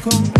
con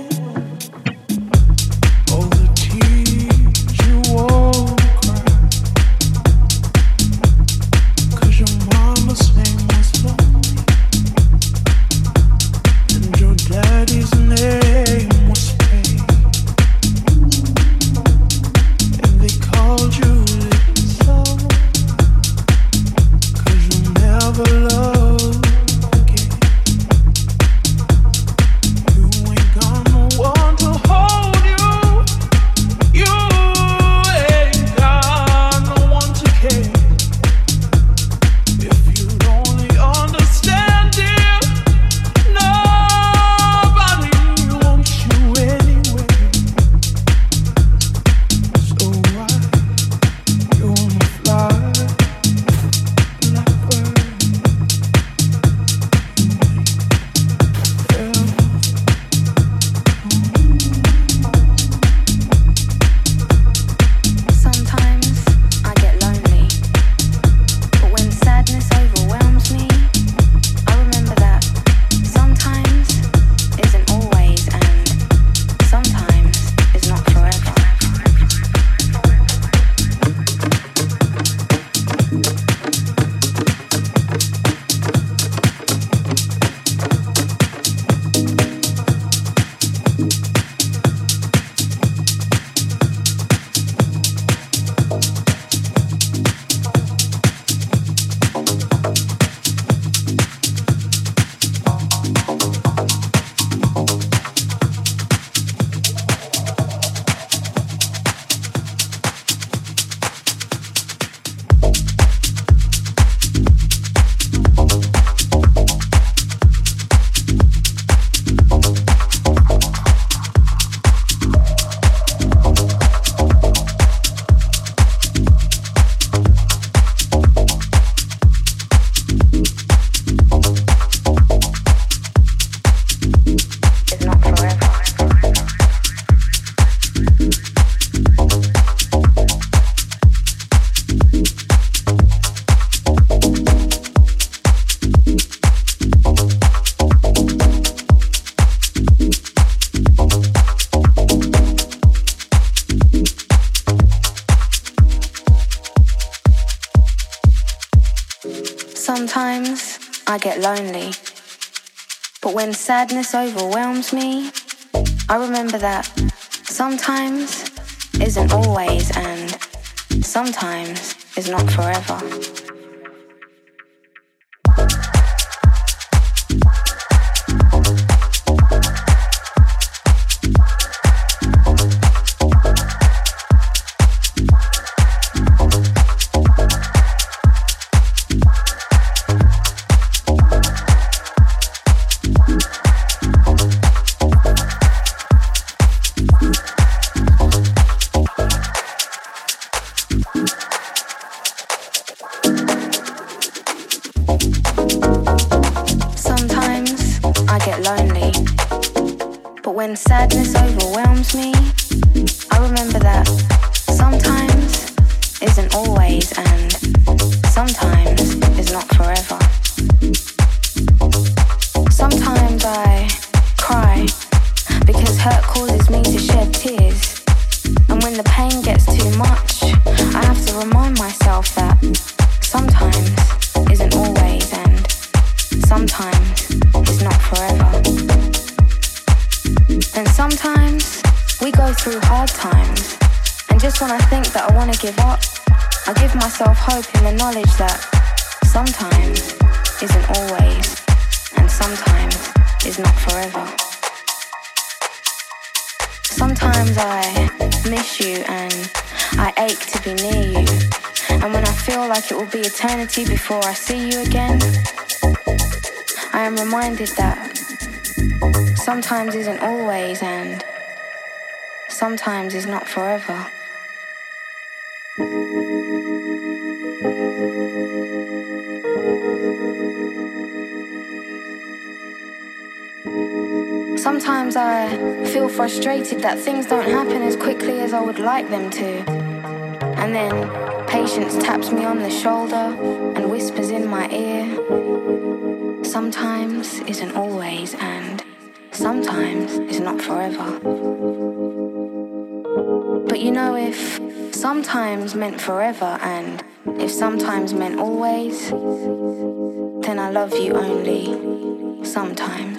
sadness overwhelms me, I remember that sometimes isn't always and sometimes is not forever. shed tears. And when the pain gets too much, I have to remind myself that sometimes isn't always, and sometimes is not forever. And sometimes we go through hard times, and just when I think that I want to give up, I give myself hope in the knowledge that before I see you again, I am reminded that sometimes isn't always and sometimes is not forever. Sometimes I feel frustrated that things don't happen as quickly as I would like them to. And then patience taps me on the shoulder and whispers in my ear. Sometimes isn't always, and sometimes is not forever. But you know, if sometimes meant forever and if sometimes meant always, then I love you only sometimes.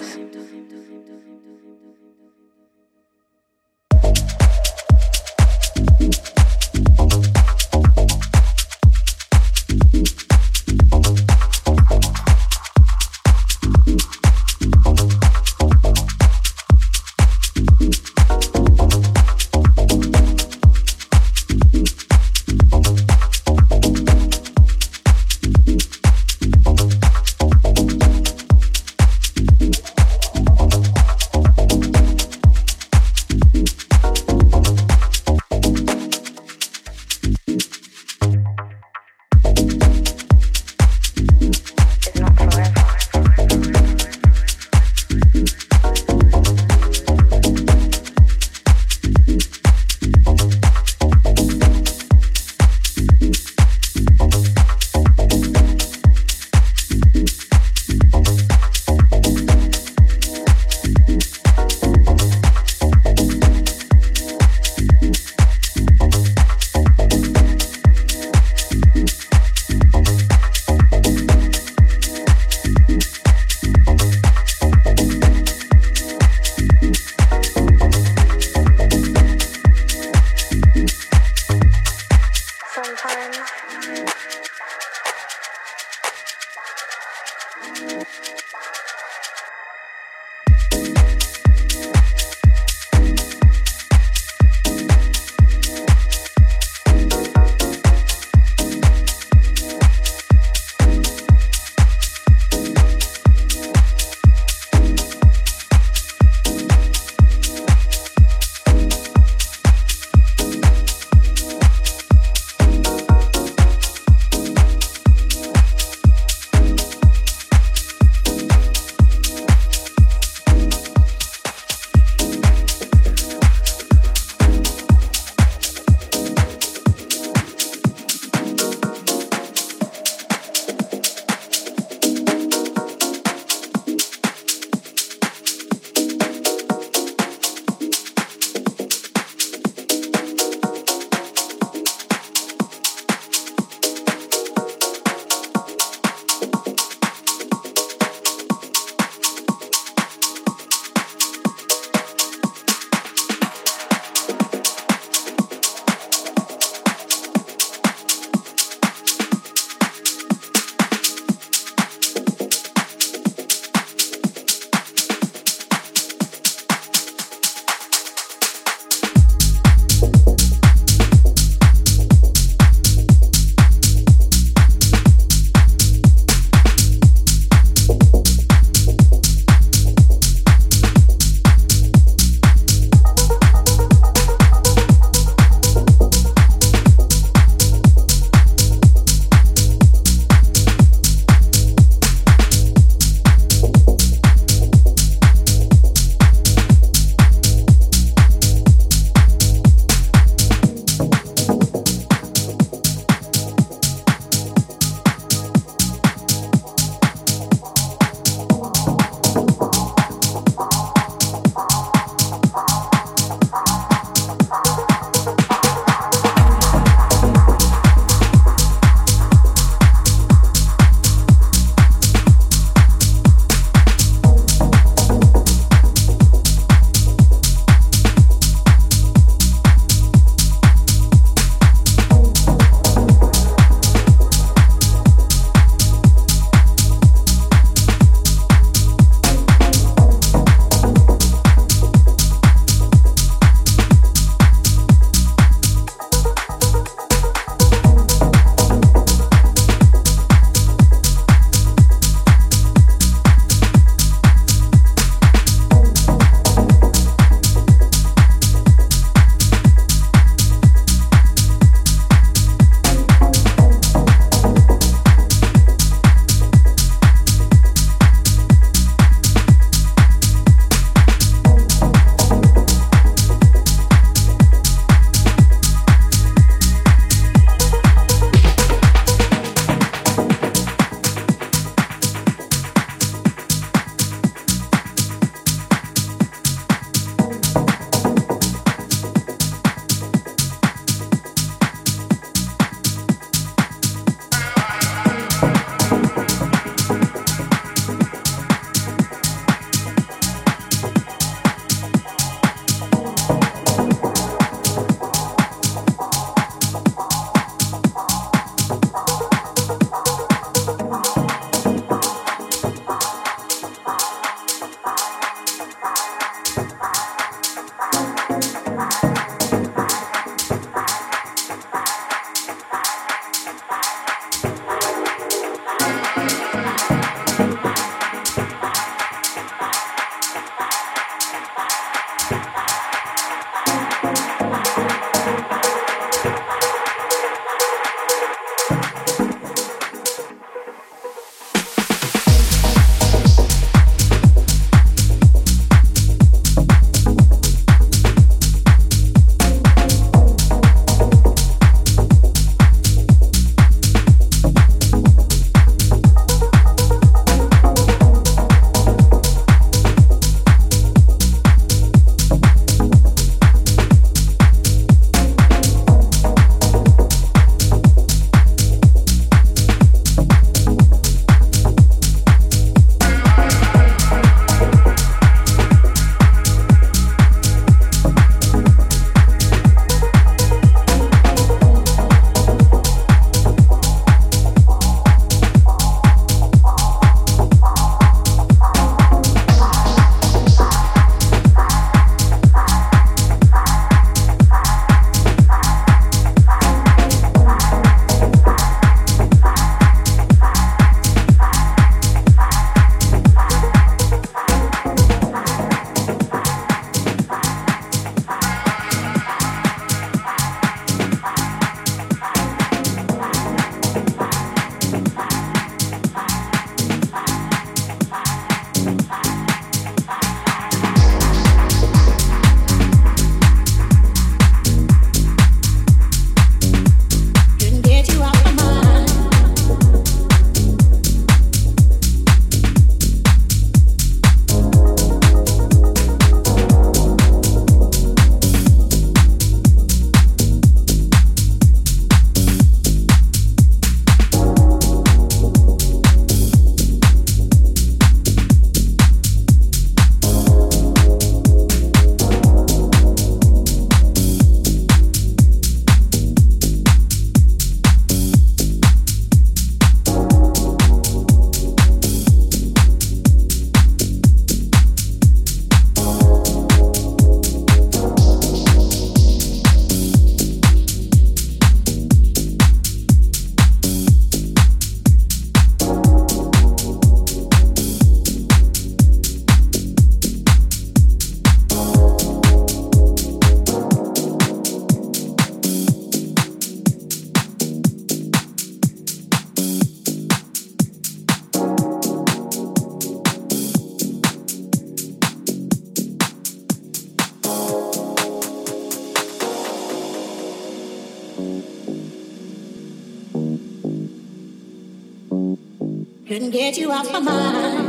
Get you off my mind.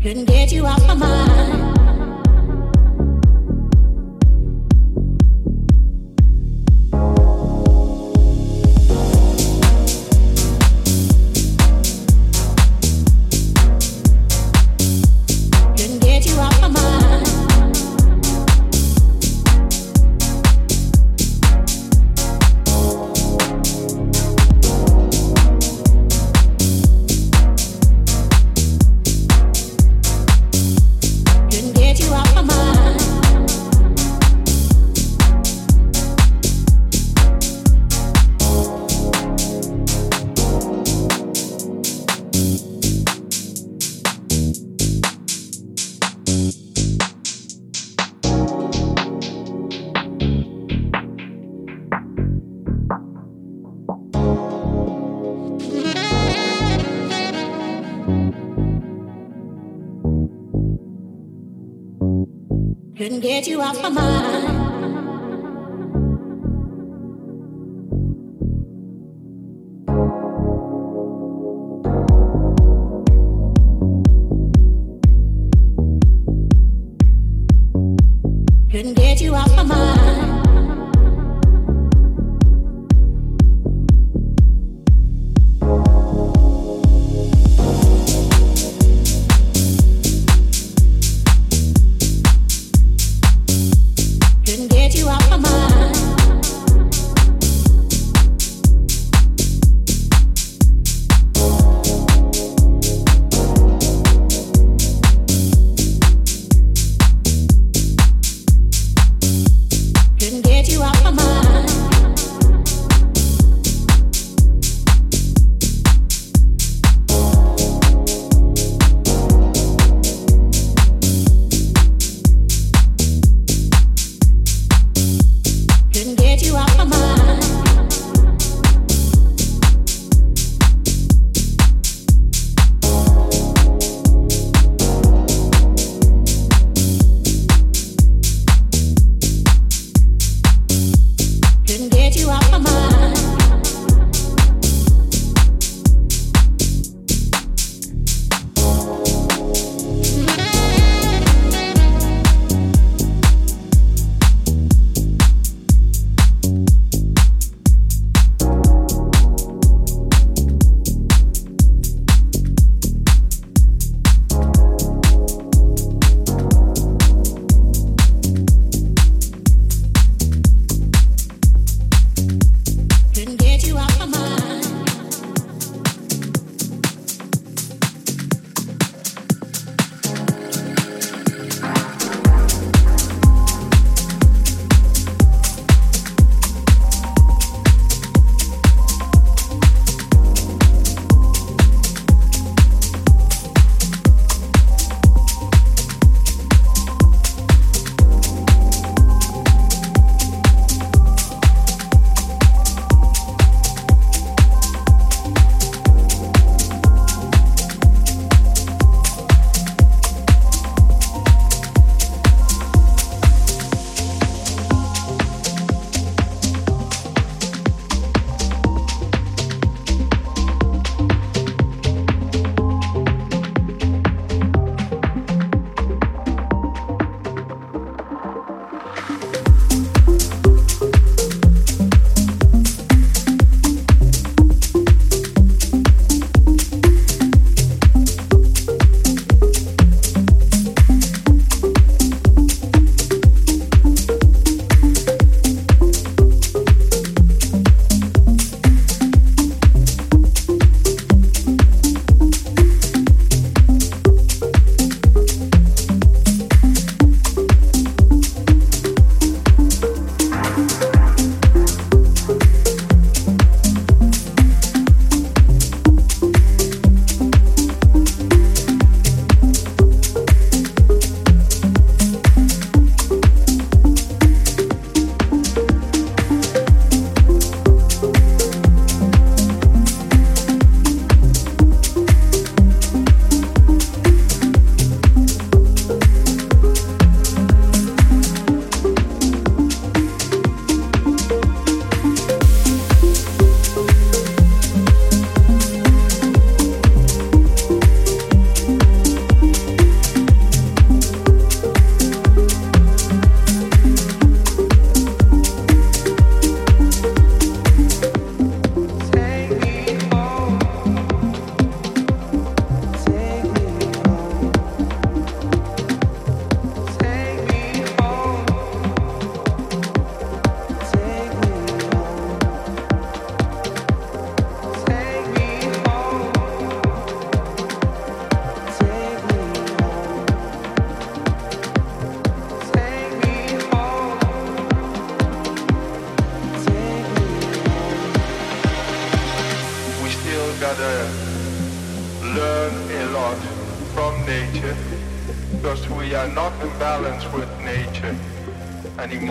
Couldn't get you off my mind. Get you off my mind.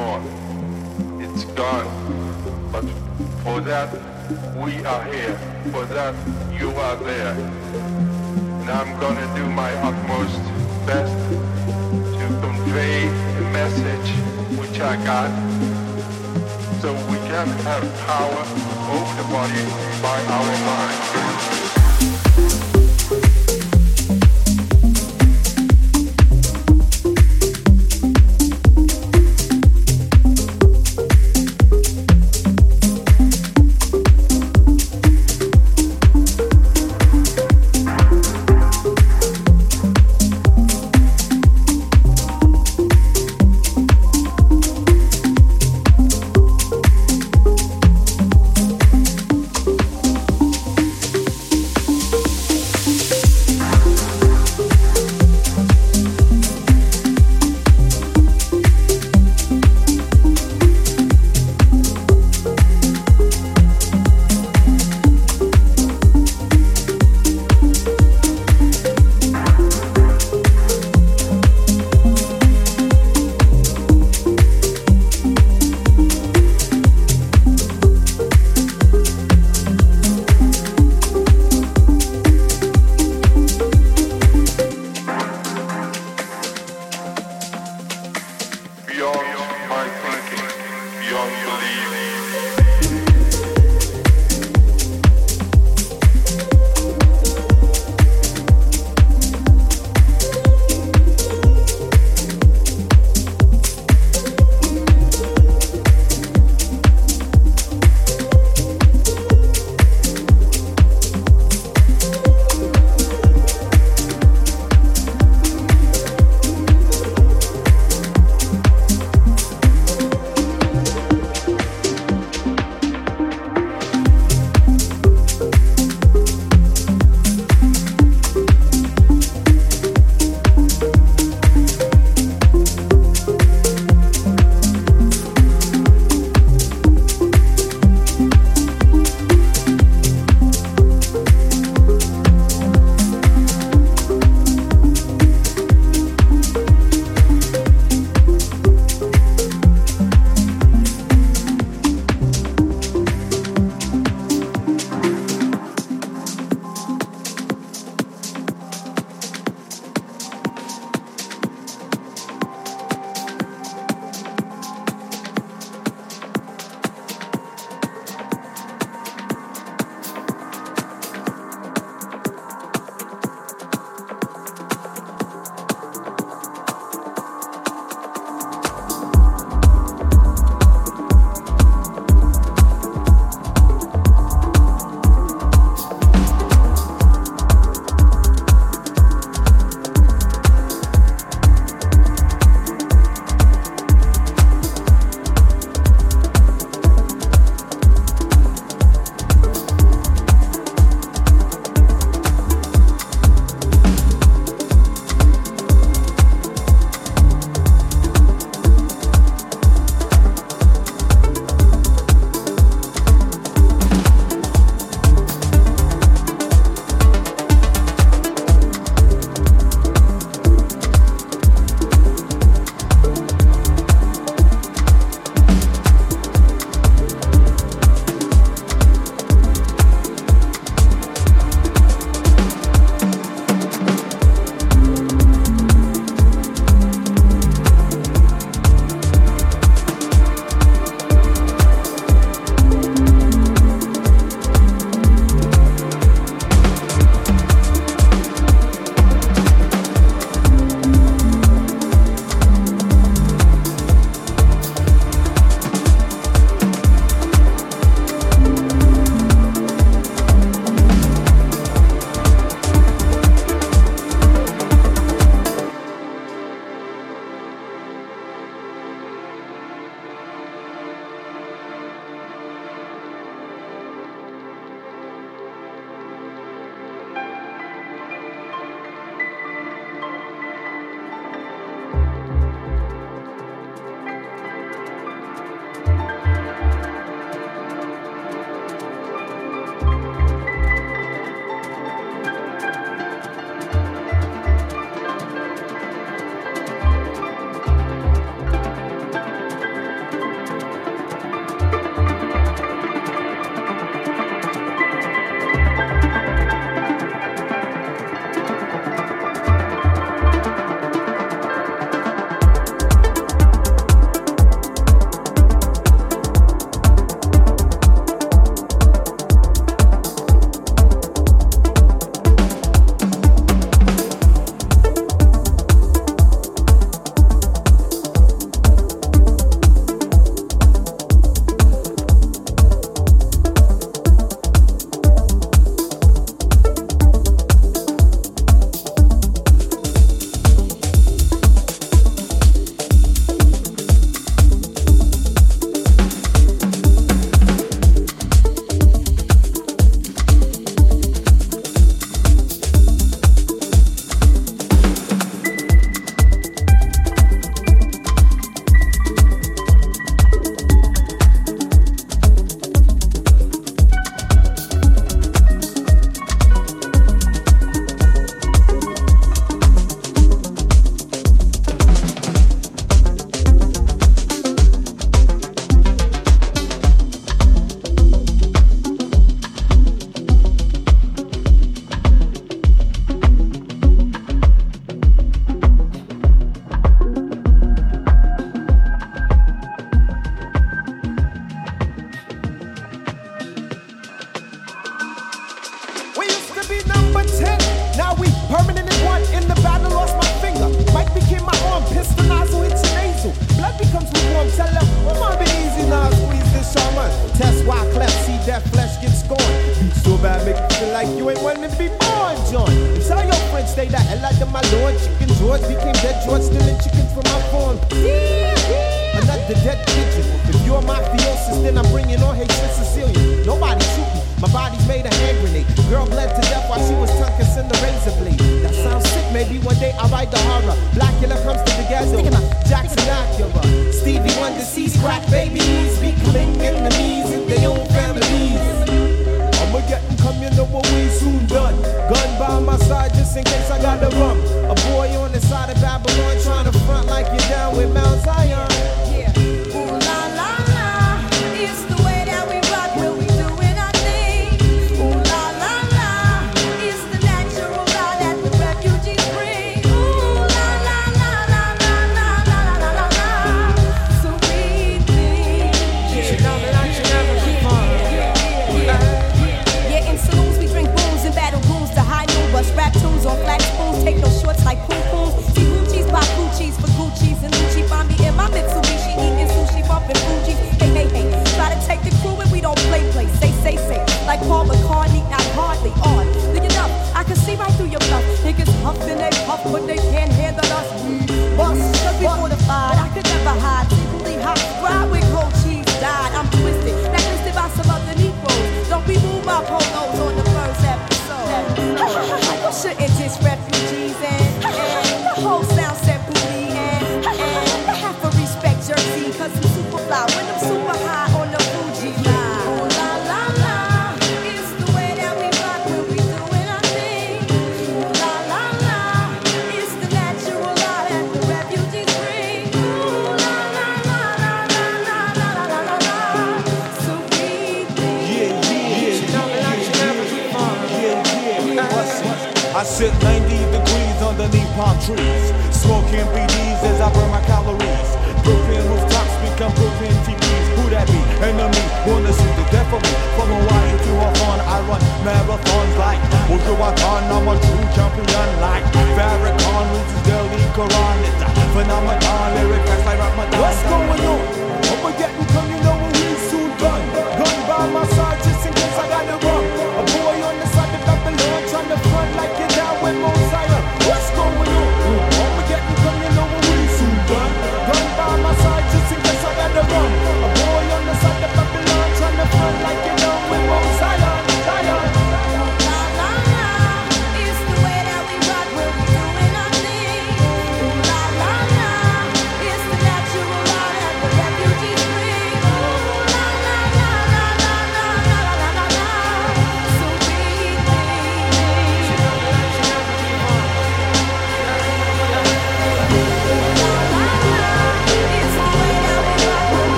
It's gone. But for that, we are here. For that, you are there. And I'm gonna do my utmost best to convey the message which I got so we can have power over the body by our mind.